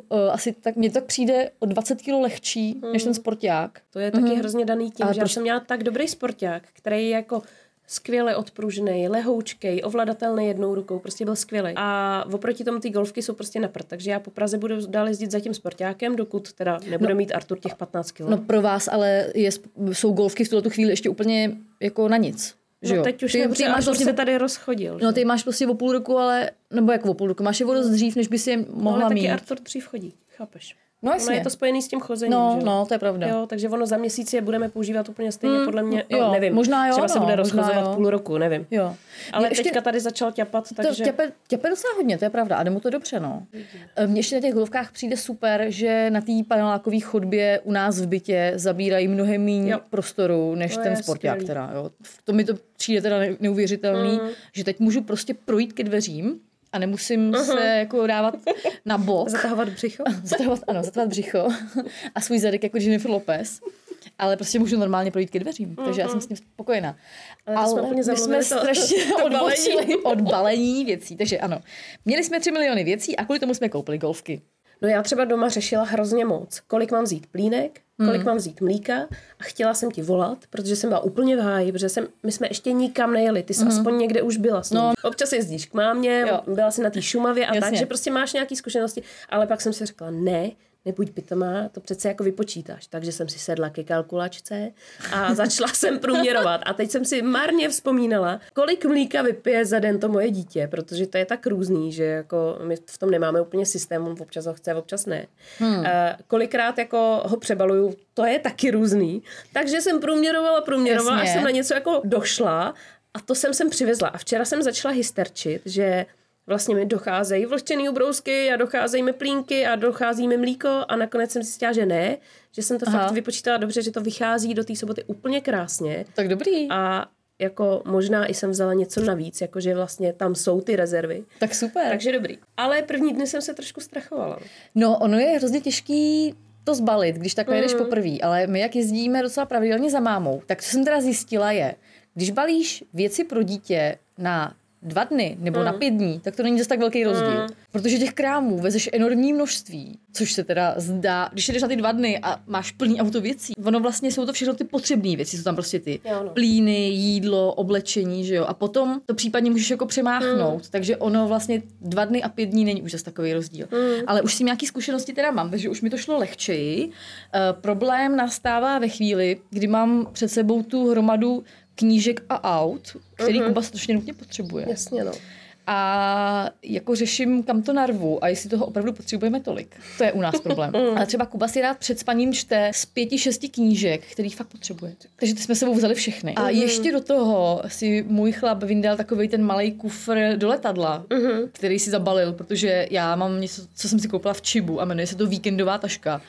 uh, asi tak, mně tak přijde o 20 kg lehčí než ten sporták. To je taky hrozně daný tím, Ale že já proč- jsem měla tak dobrý sporták, který je jako skvěle odpružný, lehoučkej, ovladatelný jednou rukou, prostě byl skvělý. A oproti tomu ty golfky jsou prostě na prd, takže já po Praze budu dál jezdit za tím sportákem, dokud teda nebude mít Artur těch 15 kg. No pro vás ale je, jsou golfky v tuhle chvíli ještě úplně jako na nic. Že no jo? teď už ty, ne, ty máš vlastně se tady rozchodil. No že? ty máš prostě o půl roku, ale, nebo jako o půl roku, máš je o dost dřív, než by si je no, mohla ale taky mít. Artur dřív chodí, chápeš? No Ono jasně. je to spojený s tím chozením, No, že no, to je pravda. Jo, takže ono za měsíc je budeme používat úplně stejně, Mm, podle mě, no, jo, nevím. možná jo, Třeba se no, bude možná rozchozovat jo. půl roku, nevím. Jo. Ale Mě teďka tady začal ťapat, To takže... těpe, těpe docela hodně, to je pravda. A jde mu to dobře, no. Mně ještě na těch golovkách přijde super, že na té panelákové chodbě u nás v bytě zabírají mnohem méně Jo. prostoru, než To ten sporták teda. Jo. To mi to přijde teda ne- neuvěřitelný, Mm. že teď můžu prostě projít ke dveřím a nemusím se jako dávat na bok. [LAUGHS] Zatahovat břicho? [LAUGHS] zatahovat, ano, zatahovat břicho a svůj zadek jako Jennifer Lopez. Ale prostě můžu normálně projít ke dveřím, takže já jsem s tím spokojená. Ale to jsme my jsme to- strašně [LAUGHS] to balení. odbočili od balení věcí. Takže ano, měli jsme 3 miliony věcí a kvůli tomu jsme koupili golfky. No já třeba doma řešila hrozně moc, kolik mám vzít plínek, kolik mám vzít mlíka a chtěla jsem ti volat, protože jsem byla úplně v háji, protože jsem, my jsme ještě nikam nejeli, ty jsi aspoň někde už byla s ním. No. Občas jezdíš k mámě, Jo. byla jsi na té Šumavě a Jasně. tak, že prostě máš nějaké zkušenosti, ale pak jsem si řekla, ne, nebuď pitomá, to přece jako vypočítáš. Takže jsem si sedla ke kalkulačce a začala [LAUGHS] jsem průměrovat. A teď jsem si marně vzpomínala, kolik mlíka vypije za den to moje dítě, protože to je tak různý, že jako my v tom nemáme úplně systém, on občas ho chce, občas ne. Hmm. Uh, kolikrát jako ho přebaluju, to je taky různý. Takže jsem průměrovala, průměrovala, Jasně. až jsem na něco jako došla a to jsem sem přivezla. A včera jsem začala hysterčit, že vlastně mi docházejí vlhčený ubrousky a docházejí mi plínky a dochází mi mlíko a nakonec jsem zjistila, že ne, že jsem to Aha. fakt vypočítala dobře, že to vychází do té soboty úplně krásně Tak dobrý. a jako možná i jsem vzala něco navíc, jakože vlastně tam jsou ty rezervy. Tak super. Takže dobrý. Ale první dny jsem se trošku strachovala. No, ono je hrozně těžký to zbalit, když takhle jedeš poprvé, ale my jak jezdíme docela pravidelně za mámou, tak co jsem teda zjistila je, když balíš věci pro dítě na dva dny nebo na pět dní, tak to není zase tak velký rozdíl. Protože těch krámů vezeš enormní množství, což se teda zdá, když jdeš na ty dva dny a máš plný auto věcí, ono vlastně jsou to všechno ty potřebné věci, jsou tam prostě ty Jo, no. plíny, jídlo, oblečení, že jo, a potom to případně můžeš jako přemáchnout, takže ono vlastně dva dny a pět dní není už zase takový rozdíl. Ale už s tím nějaký zkušenosti teda mám, takže už mi to šlo lehčeji. Uh, problém nastává ve chvíli, kdy mám před sebou tu hromadu knížek a aut, který Kuba strašně nutně potřebuje. Jasně, no. A jako řeším, kam to narvu a jestli toho opravdu potřebujeme tolik. To je u nás problém. [LAUGHS] Ale třeba Kuba si rád před spaním čte z pěti, šesti knížek, který fakt potřebuje. Takže ty jsme sebou vzali všechny. A ještě do toho si můj chlap vyndal takový ten malý kufr do letadla, který si zabalil, protože já mám něco, co jsem si koupila v Čibu a jmenuje se to víkendová taška.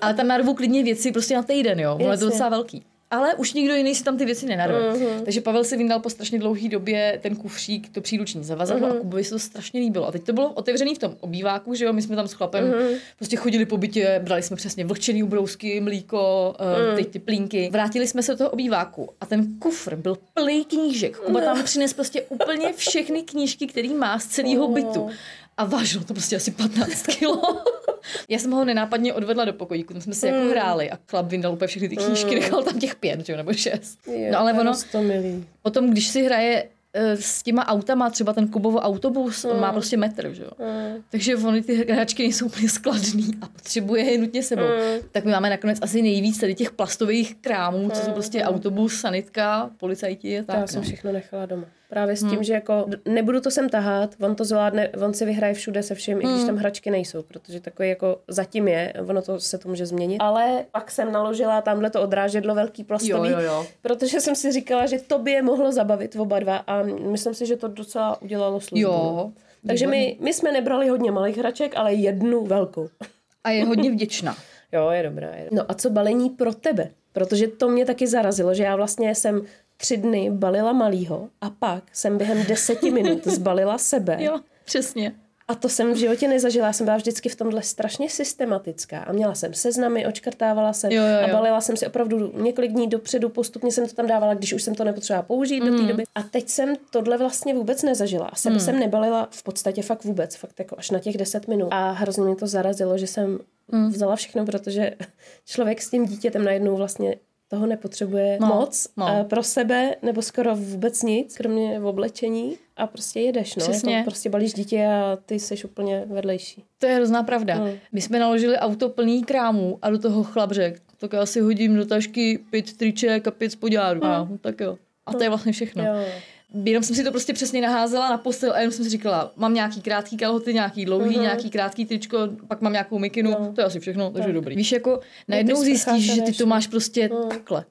Ale tam narvu klidně věci prostě na týden, jo. Ono je to docela velký. Ale už nikdo jiný si tam ty věci nenarve. Uh-huh. Takže Pavel si vyndal po strašně dlouhé době ten kufřík, to příruční zavazadlo uh-huh. a Kubovi se to strašně líbilo. A teď to bylo otevřený v tom obýváku, že jo, my jsme tam s chlapem uh-huh. prostě chodili po bytě, brali jsme přesně vlhčený ubrousky, mlíko, uh, teď ty plínky. Vrátili jsme se do toho obýváku a ten kufr byl plný knížek. Kuba tam přines prostě úplně všechny knížky, který má z celého bytu. A vážilo to prostě asi 15 [LAUGHS] kilo. Já jsem ho nenápadně odvedla do pokojíku, tam jsme si jako hráli a chlap vyndal úplně všechny ty knížky, nechal tam těch pět, že jo, nebo šest. Jo, no ale je ono, to milý. potom když si hraje eh, s těma autama, třeba ten Kubovo autobus, on má prostě metr, že jo. Takže oni ty hračky nejsou úplně skladný a potřebuje je nutně sebou. Tak my máme nakonec asi nejvíc tady těch plastových krámů, co jsou prostě autobus, sanitka, policajti a To já tak. jsem No. všechno nechala doma. Právě s tím, že jako nebudu to sem tahat, on to zvládne, on si vyhraje všude se vším, i když tam hračky nejsou, protože takový jako zatím je, ono to se to může změnit. Ale pak jsem naložila tamhle to odrážedlo velký plastový, Jo, jo, jo. protože jsem si říkala, že to by je mohlo zabavit oba dva a myslím si, že to docela udělalo službu. Jo, Takže my, my jsme nebrali hodně malých hraček, ale jednu velkou. A je hodně vděčná. [LAUGHS] Jo, je dobrá. Je. No a co balení pro tebe? Protože to mě taky zarazilo, že já vlastně jsem tři dny balila malýho a pak jsem během deseti minut [LAUGHS] zbalila sebe. Jo, přesně. A to jsem v životě nezažila. Já jsem byla vždycky v tomhle strašně systematická. A měla jsem seznamy, očkrtávala jsem Jo, jo, jo. a balila jsem si opravdu několik dní dopředu, postupně jsem to tam dávala, když už jsem to nepotřebovala použít mm. do té doby. A teď jsem tohle vlastně vůbec nezažila. A sebe mm. jsem nebalila v podstatě fakt vůbec, fakt jako až na těch 10 minut. A hrozně mě to zarazilo, že jsem mm. vzala všechno, protože člověk s tím dítětem najednou vlastně toho nepotřebuje No, no, moc no. no. pro sebe, nebo skoro vůbec nic, kromě oblečení a prostě jedeš, no. Přesně. Jako prostě balíš dítě a ty jsi úplně vedlejší. To je hrozná pravda. Hmm. My jsme naložili auto plný krámů a do toho chlap řekl, tak já si hodím do tašky pět triček a pět spodárů. A, no, tak jo. A to je vlastně všechno. Jo. Jenom jsem si to prostě přesně naházela na postel a jenom jsem si říkala, mám nějaký krátký kalhoty, nějaký dlouhý, Mhm. nějaký krátký tričko, pak mám nějakou mikinu, No. to je asi všechno, takže dobrý. Víš, jako najednou zjistíš, že ty to máš prostě No. takhle.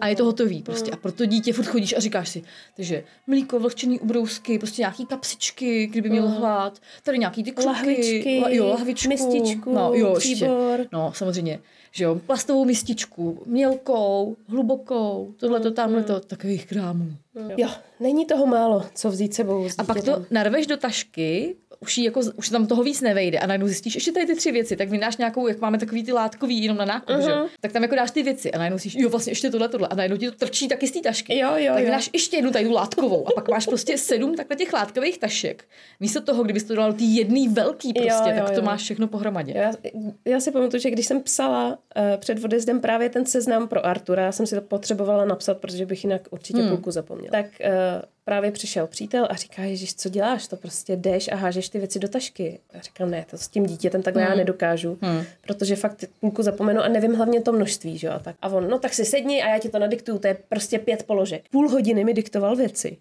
A je to hotový prostě. A pro to dítě furt chodíš a říkáš si, takže mlíko, vlhčený ubrousky, prostě nějaký kapsičky, kdyby měl hlad, tady nějaký ty křupky, Lahvičky, la, jo, lahvičku, mističku, no, jo, ještě. příbor. No, samozřejmě, že jo, plastovou mističku, mělkou, hlubokou, tohle to, tamhle to, takových krámů. Jo, není toho málo, co vzít sebou s A pak to narveš do tašky, už, jí jako, už tam toho víc nevejde a najednou zjistíš ještě tady ty tři věci, tak vydáš nějakou, jak máme takový ty látkový jenom na nákup, uh-huh. že? jo? tak tam jako dáš ty věci a najednou zjistíš, jo vlastně ještě tohle, tohle a najednou ti to trčí taky z té tašky. Jo, jo, tak vydáš ještě jednu tady tu látkovou a pak máš prostě sedm takhle těch látkových tašek. Místo toho, kdybys to dala do ty jedný velký prostě, Jo, jo, tak to jo. máš všechno pohromadě. Já, já si pamatuju, že když jsem psala uh, před odjezdem právě ten seznam pro Artura, já jsem si to potřebovala napsat, protože bych jinak určitě hmm. půlku zapomněla. Tak uh, právě přišel přítel a říká, Ježíš, co děláš? To prostě jdeš a hážeš ty věci do tašky. A říkám, ne, to s tím dítětem takhle hmm. já nedokážu, hmm. protože fakt půlku zapomenu a nevím hlavně to množství, že jo. A, tak. a on, no tak si sedni a já ti to nadiktuju, to je prostě pět položek. Půl hodiny mi diktoval věci.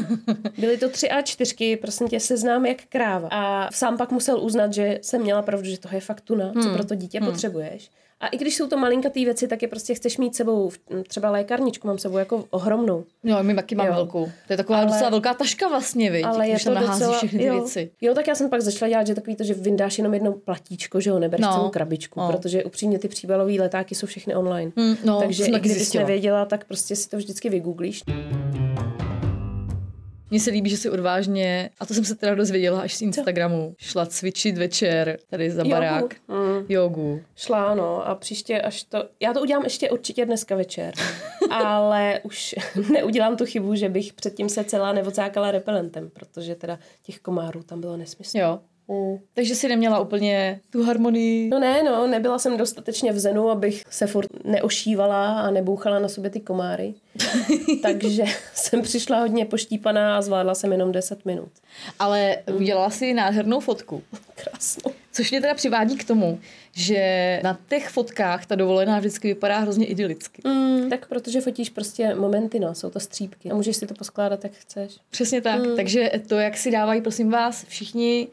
[LAUGHS] Byly to tři a čtyřky, prosím tě, seznám jak kráva. A sám pak musel uznat, že jsem měla pravdu, že toho je fakt tuna, co pro to dítě potřebuješ. A i když jsou to malinkatý věci, tak je prostě chceš mít sebou, třeba lékárničku mám sebou jako ohromnou. Jo, my taky mám Jo. velkou. To je taková Ale- docela velká taška vlastně, viď? Ale je když to tam docela, všechny ty jo. věci. Jo, tak já jsem pak začala dělat, že takový to, že vyndáš jenom jedno platíčko, že jo, nebereš No. celou krabičku, No. protože upřímně ty příbalové letáky jsou všechny online. Mm, no, Takže i kdybys zjistila. nevěděla, tak prostě si to vždycky vygooglíš. Mně se líbí, že si odvážně, a to jsem se teda dozvěděla až z Instagramu, šla cvičit večer tady za barák. Mm. Jogu. Šla, no, a příště až to... Já to udělám ještě určitě dneska večer, [LAUGHS] ale už [LAUGHS] neudělám tu chybu, že bych předtím se celá nevocákala repelentem, protože teda těch komárů tam bylo nesmysl. Jo. Mm. Takže si neměla úplně tu harmonii. No ne, no, nebyla jsem dostatečně v zenu, abych se furt neošívala a nebouchala na sobě ty komáry. [LAUGHS] Takže jsem přišla hodně poštípaná a zvládla jsem jenom 10 minut. Ale udělala si nádhernou fotku. Krásnou. Což mě teda přivádí k tomu, že na těch fotkách ta dovolená vždycky vypadá hrozně idylicky. Mm, tak protože fotíš prostě momenty, no, jsou to střípky. A můžeš si to poskládat, jak chceš. Přesně tak. Takže to, jak si dávají, prosím vás, všichni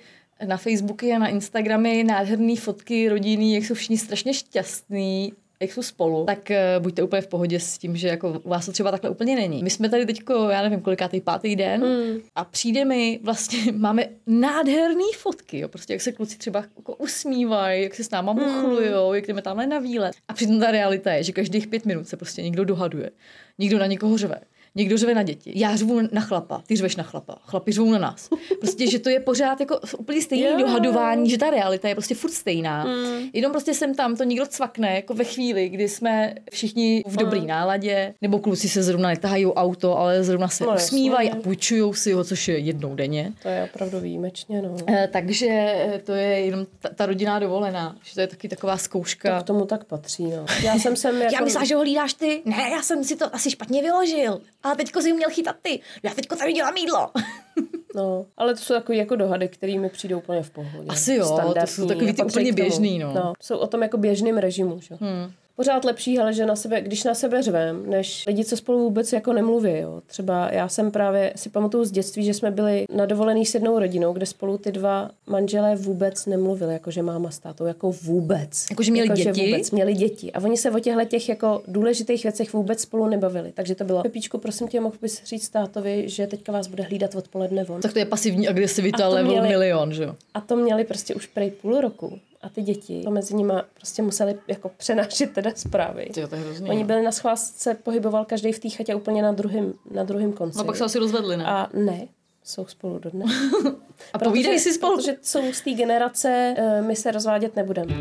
na Facebooky a na Instagramy nádherné fotky rodinný, jak jsou všichni strašně šťastní, jak jsou spolu, tak eh, buďte úplně v pohodě s tím, že jako u vás to třeba takhle úplně není. My jsme tady teďko, já nevím, kolikátý pátý den Mm. a přijde mi vlastně, [LAUGHS] máme nádherné fotky, jo, prostě jak se kluci třeba jako usmívají, jak se s náma muchlujou, jak jdeme tamhle na výlet. A přitom ta realita je, že každých pět minut se prostě někdo dohaduje, někdo na někoho řve. Někdo řve na děti. Já řvu na chlapa, ty řveš na chlapa, chlapi řvou na nás. Prostě, že to je pořád jako úplně stejný Jo. dohadování, že ta realita je prostě furt stejná. Mm. Jenom prostě sem tam to někdo cvakne, jako ve chvíli, kdy jsme všichni v dobrý náladě, nebo kluci se zrovna netahají auto, ale zrovna se No, usmívají a půjčují si ho, což je jednou denně. To je opravdu výjimečně, no. Eh, Takže eh, to je jenom ta, ta rodinná dovolená, že to je taky taková zkouška. To k tomu tak patří, no. Já jsem sem [LAUGHS] jako... Já myslela, že ho hlídáš ty. Ne, já jsem si to asi špatně vyložil. Ale teďko si měl chytat ty. Já teďko tady dělám jídlo. [LAUGHS] No, ale to jsou takový jako dohady, které mi přijdou úplně v pohodě. Asi jo, to jsou Standardní takový a ty úplně tomu. běžný, no. no. Jsou o tom jako běžným režimu, že? Hmm. Pořád lepší, ale že na sebe, když na sebe řvem, než lidi, co spolu vůbec jako nemluví, jo. Třeba já jsem právě si pamatuju z dětství, že jsme byli na dovolený s jednou rodinou, kde spolu ty dva manželé vůbec nemluvili, jakože máma s tátou, jako vůbec. Jakože měli Jakože děti? Vůbec, měli děti. A oni se o těchto těch jako důležitých věcech vůbec spolu nebavili. Takže to bylo, Pepíčku, prosím tě, mohl bys říct tátovi, že teďka vás bude hlídat odpoledne von. Tak to je pasivní agresivita level měli- milion, že jo? A to měli prostě už prej půl roku. A ty děti to mezi nimi prostě museli jako přenášet teda zprávy. Tyjo, to je hrozný. Oni byli na schvál, se pohyboval každý v té chatě úplně na druhém na druhém konci. No pak se asi rozvedli, ne? A ne, Jsou spolu dodnes. [LAUGHS] A povídají si spolu. Protože jsou z té generace, eh, my se rozvádět nebudeme.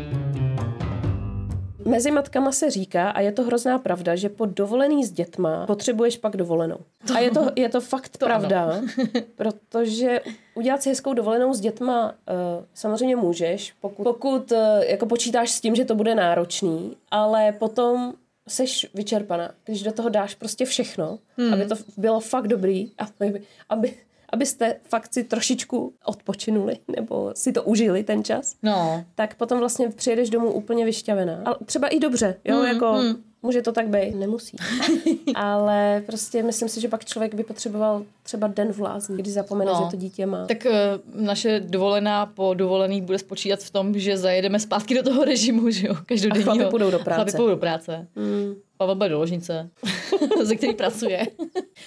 Mezi matkama se říká, a je to hrozná pravda, že po dovolený s dětma potřebuješ pak dovolenou. A je to, je to fakt [LAUGHS] to pravda, [LAUGHS] protože udělat si hezkou dovolenou s dětma uh, samozřejmě můžeš, pokud, pokud uh, jako počítáš s tím, že to bude náročný, ale potom seš vyčerpaná, když do toho dáš prostě všechno, hmm. aby to bylo fakt dobrý, aby, aby, abyste fakt si trošičku odpočinuli nebo si to užili ten čas, No. tak potom vlastně přijedeš domů úplně vyšťavená. Ale třeba i dobře, jo, Mm, jako mm. Může to tak být, nemusí. [LAUGHS] Ale prostě myslím si, že pak člověk by potřeboval třeba den v lázni, když zapomene, No. že to dítě má. Tak uh, naše dovolená po dovolený bude spočítat v tom, že zajedeme zpátky do toho režimu, že jo, každodenního. A chlapi půjdou do práce. Chlapi půjdou do práce. Mm. Pavel bude do ložnice, [LAUGHS] ze který pracuje.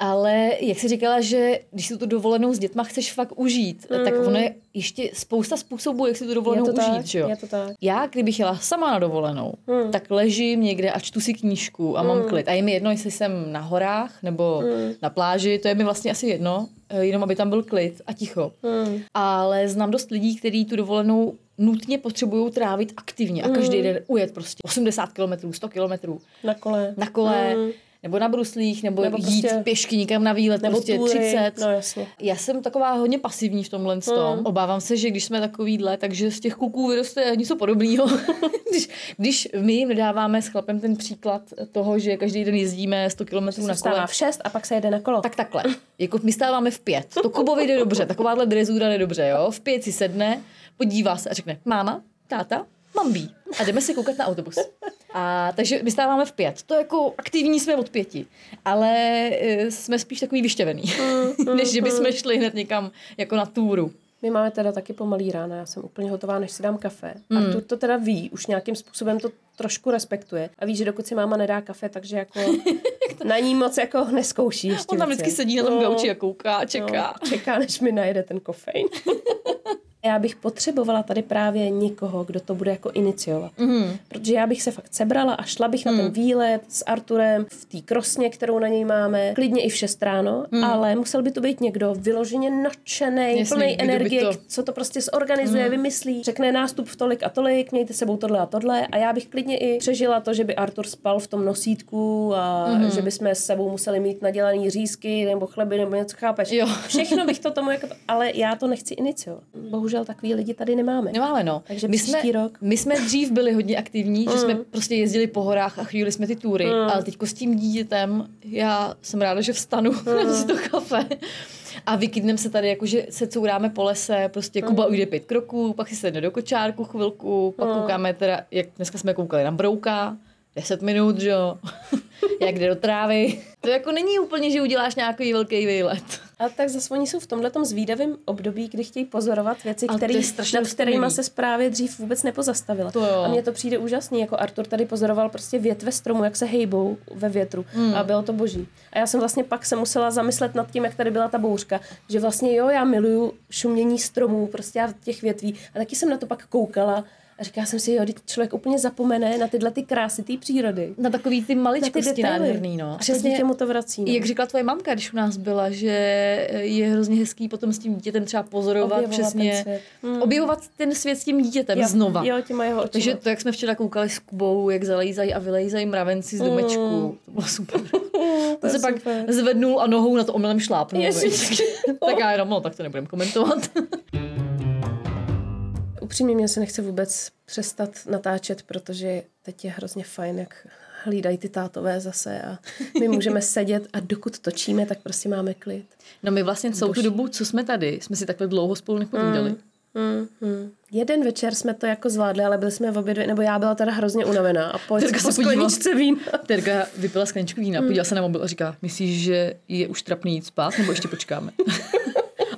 Ale jak jsi říkala, že když si tu dovolenou s dětma chceš fakt užít, mm. tak ono je ještě spousta způsobů, jak si tu dovolenou je to užít, tak, jo? je to tak. Já, kdybych jela sama na dovolenou, hmm. tak ležím někde a čtu si knížku a mám klid. A je mi jedno, jestli jsem na horách nebo Hmm. na pláži, to je mi vlastně asi jedno, eh, jenom aby tam byl klid a ticho. Hmm. Ale znám dost lidí, kteří tu dovolenou nutně potřebují trávit aktivně a každý den ujet prostě 80 km, 100 km Na kole. na kole, Mm. Nebo na bruslích, nebo, Nebo jít prostě- pěšky někam na výlet, Nebo prostě tury, 30. no jasně. Já jsem taková hodně pasivní v tomhle tom. Mm. Obávám se, že když jsme takovýhle, takže z těch kluků vyroste něco podobného. [LAUGHS] když, když my jim nedáváme s chlapem ten příklad toho, že každý den jezdíme 100 km Se na kole, v 6 a pak se jede na kolo. tak takhle. Jako my stáváme v pět. To Kubovi jde dobře, takováhle drezura jde dobře, jo. V pět si sedne, podívá se a řekne, máma, táta, mambí. A jdeme se koukat na autobus. A takže my stáváme v pět. To jako aktivní jsme od pěti. Ale e, jsme spíš takový vyšťavený. [LAUGHS] Než že bychom šli hned někam jako na túru. My máme teda taky pomalý ráno, já jsem úplně hotová, než si dám kafe. Hmm. A tu to teda ví, už nějakým způsobem to trošku respektuje. A ví, že dokud si máma nedá kafe, takže jako [LAUGHS] [LAUGHS] na ní moc jako neskouší ještě On tam věci. vždycky sedí na tom No, gauči a kouká čeká. No, čeká, než mi najede ten kofein. Já bych potřebovala tady právě někoho, kdo to bude jako iniciovat. Mm. Protože já bych se fakt sebrala a šla bych mm. na ten výlet s Arturem v té krosně, kterou na něj máme, klidně i v 6 ráno, mm. ale musel by to být někdo vyloženě nadšený, plný by energie, to- co to prostě zorganizuje, mm. vymyslí, řekne nástup v tolik a tolik, mějte sebou tohle a tohle a já bych klidně i přežila to, že by Artur spal v tom nosítku a mm. že bychom s sebou museli mít nadělaný řízky nebo chleby nebo něco, chápeš? Jo. Všechno bych to tomu jako, ale já to nechci iniciovat. Bohužel takový lidi tady nemáme. Nemáme, no. Takže my jsme, rok. My jsme dřív byli hodně aktivní, že jsme prostě jezdili po horách a chodili jsme ty túry, ale teďko s tím dítětem, já jsem ráda, že vstanu, dám si to kafe. A vykydneme se tady, jakože se couráme po lese, prostě Kuba ujde pět kroků, pak si sedne do kočárku chvilku, pak koukáme teda, jak dneska jsme koukali na brouka, 10 minut, že jo, [LAUGHS] jak jde do trávy. To jako není úplně, že uděláš nějaký velký výlet. A tak zase oni jsou v tomhle zvídavém období, kdy chtějí pozorovat věci, který, nad kterými se právě dřív vůbec nepozastavila. To jo. A mně to přijde úžasný, jako Artur tady pozoroval prostě větve stromu, jak se hejbou ve větru mm. a bylo to boží. A já jsem vlastně pak se musela zamyslet nad tím, jak tady byla ta bouřka, že vlastně jo, já miluju šumění stromů, prostě a těch větví. A taky jsem na to pak koukala a říkala jsem si, jo, teď člověk úplně zapomene na tyhle ty krásy té přírody. Na takový ty Na ty maličkosti nádherný, no. A to dítě mu to vrací. No. Jak říkala tvoje mamka, když u nás byla, že je hrozně hezký potom s tím dítětem třeba pozorovat Objevovat přesně, ten svět. Mm. objevovat ten svět s tím dítětem jo, znova. Jo, těma jeho očima. Takže to, jak jsme včera koukali s Kubou, jak zalejzají a vylejzají mravenci z domečku, to bylo super. [LAUGHS] To se pak zvednul a nohou na to omylem šlápnul. [LAUGHS] Tak já jenom, no, tak to nebudem komentovat. [LAUGHS] Upřímně mě se nechce vůbec přestat natáčet, protože teď je hrozně fajn, jak hlídají ty tátové zase a my můžeme [LAUGHS] sedět a dokud točíme, tak prostě máme klid. No my vlastně celou tu dobu, co jsme tady, jsme si takhle dlouho spolu nepovídali. Mm, mm. Jeden večer jsme to jako zvládli, ale byli jsme v obě dvě, nebo já byla teda hrozně unavená a pojď Terka po se skleničce vína. [LAUGHS] Terka vypila skleničku vína, Hmm. podívala se na mobil a říká, myslíš, že je už trapný jít spát, nebo ještě počkáme? [LAUGHS]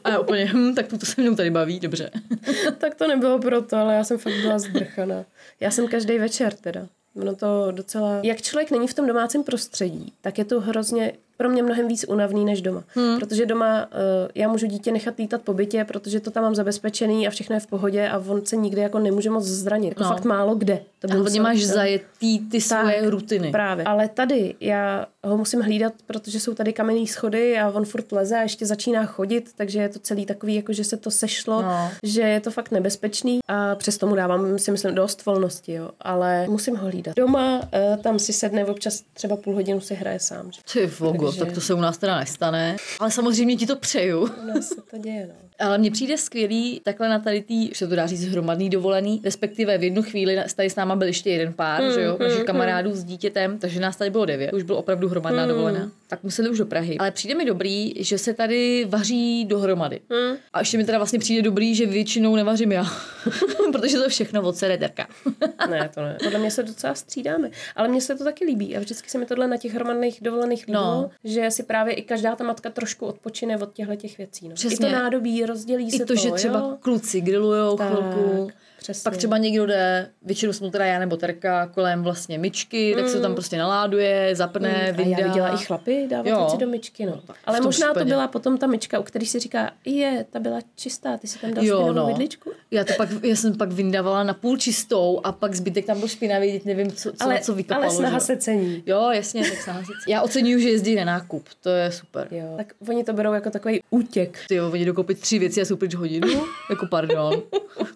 a já úplně, hm, tak to se mnou tady baví, dobře. [LAUGHS] tak to nebylo proto, ale já jsem fakt byla zdrchaná. Já jsem každý večer teda. Ono to docela... Jak člověk není v tom domácím prostředí, tak je to hrozně pro mě mnohem víc unavný než doma. Hmm. Protože doma uh, já můžu dítě nechat lítat po bytě, protože to tam mám zabezpečený a všechno je v pohodě a on se nikdy jako nemůže moc zranit. Jako No. fakt málo kde. To A hlavně máš zajetý ty svoje rutiny. Právě. Ale tady já ho musím hlídat, protože jsou tady kamenné schody a on furt leze a ještě začíná chodit, takže je to celý takový, jako že se to sešlo, No. že je to fakt nebezpečný a přesto mu dávám, si myslím, dost volnosti, jo. Ale musím ho hlídat. Doma uh, tam si sedne občas třeba půl hodinu si hraje sám. Že? Ty vogo, Takže- tak to se u nás teda nestane. Ale samozřejmě ti to přeju. U nás se to děje, no. Ale mně přijde skvělý takhle na tady tý, že se to dá říct hromadný dovolený, respektive v jednu chvíli tady s náma byl ještě jeden pár, Hmm, že jo, našich kamarádů s dítětem, takže nás tady bylo devět, už bylo opravdu hromadná Hmm. dovolená. Tak museli už do Prahy. Ale přijde mi dobrý, že se tady vaří dohromady. Hmm. A ještě mi teda vlastně přijde dobrý, že většinou nevařím já, [LAUGHS] protože to je všechno od Terka. [LAUGHS] Ne, to ne. Podle mě se docela střídáme. Ale mně se to taky líbí. A vždycky se mi tohle na těch hromadných dovolených líbilo, No. no. že si právě i každá ta matka trošku odpočine od těchto těch věcí. No. I Přesně. to nádobí, rozdělí I se to, že třeba jo? kluci grillujou Tak, chvilku, přesně. pak třeba někdo jde, většinou jsme teda já nebo Terka, kolem vlastně myčky, tak se to tam prostě naláduje, zapne, Mm. A vyndá. já viděla i chlapy dávat Jo. věci do myčky, no. Ale v tom možná to případě. byla potom ta myčka, u který si říká, je, ta byla čistá, ty si tam dal Jo, no. vidličku. Já to pak, já jsem pak vyndávala na půl čistou a pak zbytek tam byl špinavý, teď nevím, co, co, Ale, co vykopalo. ale snaha že se cení. Jo, jasně, tak snaha se [LAUGHS] Já oceňuju, že jezdí na nákup, to je super. Jo. Tak oni to berou jako takový útěk. Ty jo, oni dokoupit tři věci a jsou pryč hodinu, jako pardon.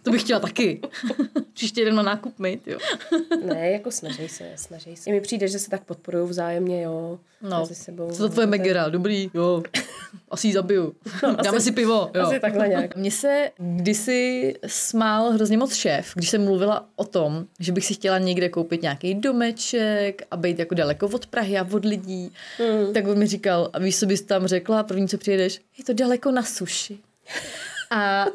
To bych chtěla taky. [LAUGHS] Příště jdem na nákup my, jo. [LAUGHS] Ne, jako snaží se, snaží se. I mi přijde, že se tak podporují vzájemně, jo. No, Mezi sebou. co to tvoje Megera, dobrý, jo. [LAUGHS] Asi ji zabiju. Dáme si pivo, jo. Asi takhle nějak. Mně se kdysi smál hrozně moc šéf, když jsem mluvila o tom, že bych si chtěla někde koupit nějaký domeček a být jako daleko od Prahy a od lidí. Hmm. Tak on mi říkal, a víš, co bys tam řekla, první, co přijedeš, je to daleko na suši. A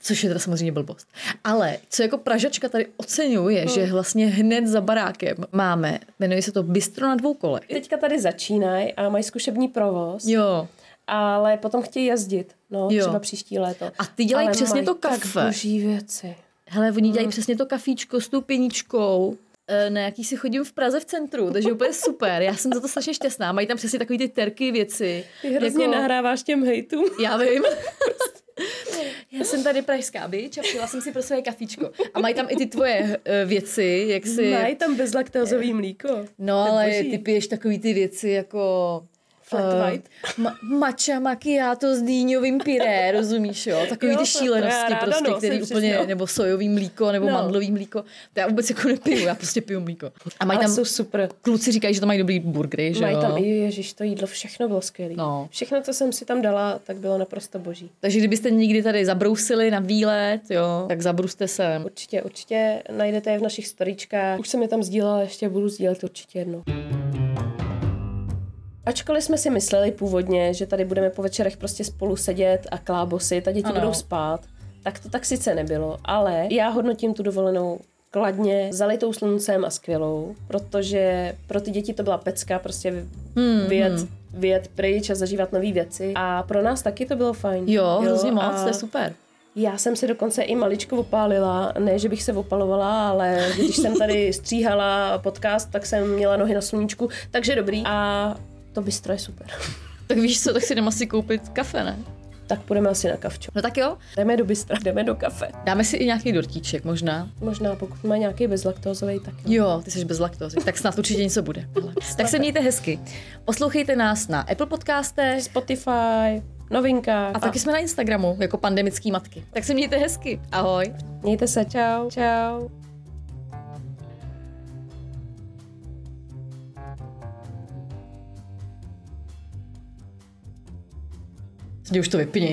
což je teda samozřejmě blbost. Ale co jako Pražačka tady oceňuji, je, že vlastně hned za barákem máme, jmenuje se to Bistro na dvou kolech. Teďka tady začínají a mají zkušební provoz, Jo, ale potom chtějí jezdit. No, Jo. třeba příští léto. A ty dělají ale přesně to tak kafe. boží věci. Hele, oni dělají přesně to kafíčko s tou pěničkou, eh, na jaký si chodím v Praze v centru, takže úplně super. Já jsem za to strašně šťastná. Mají tam přesně takový ty terky věci. Ty hrozně jako... nahráváš těm hejtům. Já vím. [LAUGHS] Já jsem tady pražská, byč, a přijela jsem si pro své kafíčko. A mají tam i ty tvoje eh, věci, jak si... Mají tam bezlaktózový mlíko. No, ale boží. ty piješ takový ty věci jako... Flat eh, white. Ma- matcha macchiato s dýňovým pyré, [LAUGHS] rozumíš, jo? Takový Jo, ty šílenosti prostě, nosím který přesně, úplně, no. nebo sojový mlíko, nebo No. mandlový mlíko. To já vůbec jako nepiju, já prostě piju mlíko. A mají Ale tam, jsou super. kluci říkají, že tam mají dobrý burgery, že Mají jo? tam i, ježiš, to jídlo, všechno bylo skvělé. No. Všechno, co jsem si tam dala, tak bylo naprosto boží. Takže kdybyste někdy tady zabrousili na výlet, jo, tak zabruste sem. Určitě, určitě najdete je v našich storíčkách. Už jsem je tam sdílela, ještě budu sdílet určitě jednou. Ačkoliv jsme si mysleli původně, že tady budeme po večerech prostě spolu sedět a klábosit a děti Ano. budou spát, tak to tak sice nebylo, ale já hodnotím tu dovolenou kladně, zalitou sluncem a skvělou, protože pro ty děti to byla pecka, prostě hmm, vyjet, hmm. vyjet pryč a zažívat nové věci. A pro nás taky to bylo fajn. Jo, hrozně moc, a to je super. já jsem se dokonce i maličko opálila, ne, že bych se opalovala, ale když jsem tady stříhala podcast, tak jsem měla nohy na sluníčku, takže dobrý. A to bistro je super. [LAUGHS] Tak víš co, tak si jdem asi koupit kafe, ne? Tak půjdeme asi na kavčo. No tak jo, Jdeme do bistra, jdeme do kafe. dáme si i nějaký dortíček možná. Možná pokud má nějaký bezlaktózový, tak jo. Jo, ty jsi bez laktózy, tak snad určitě něco bude. Tak se mějte hezky. Poslouchejte nás na Apple Podcastech Spotify, novinka. a taky jsme na Instagramu jako pandemický matky. Tak se mějte hezky. Ahoj. Mějte se, čau. Čau. Už to vypni.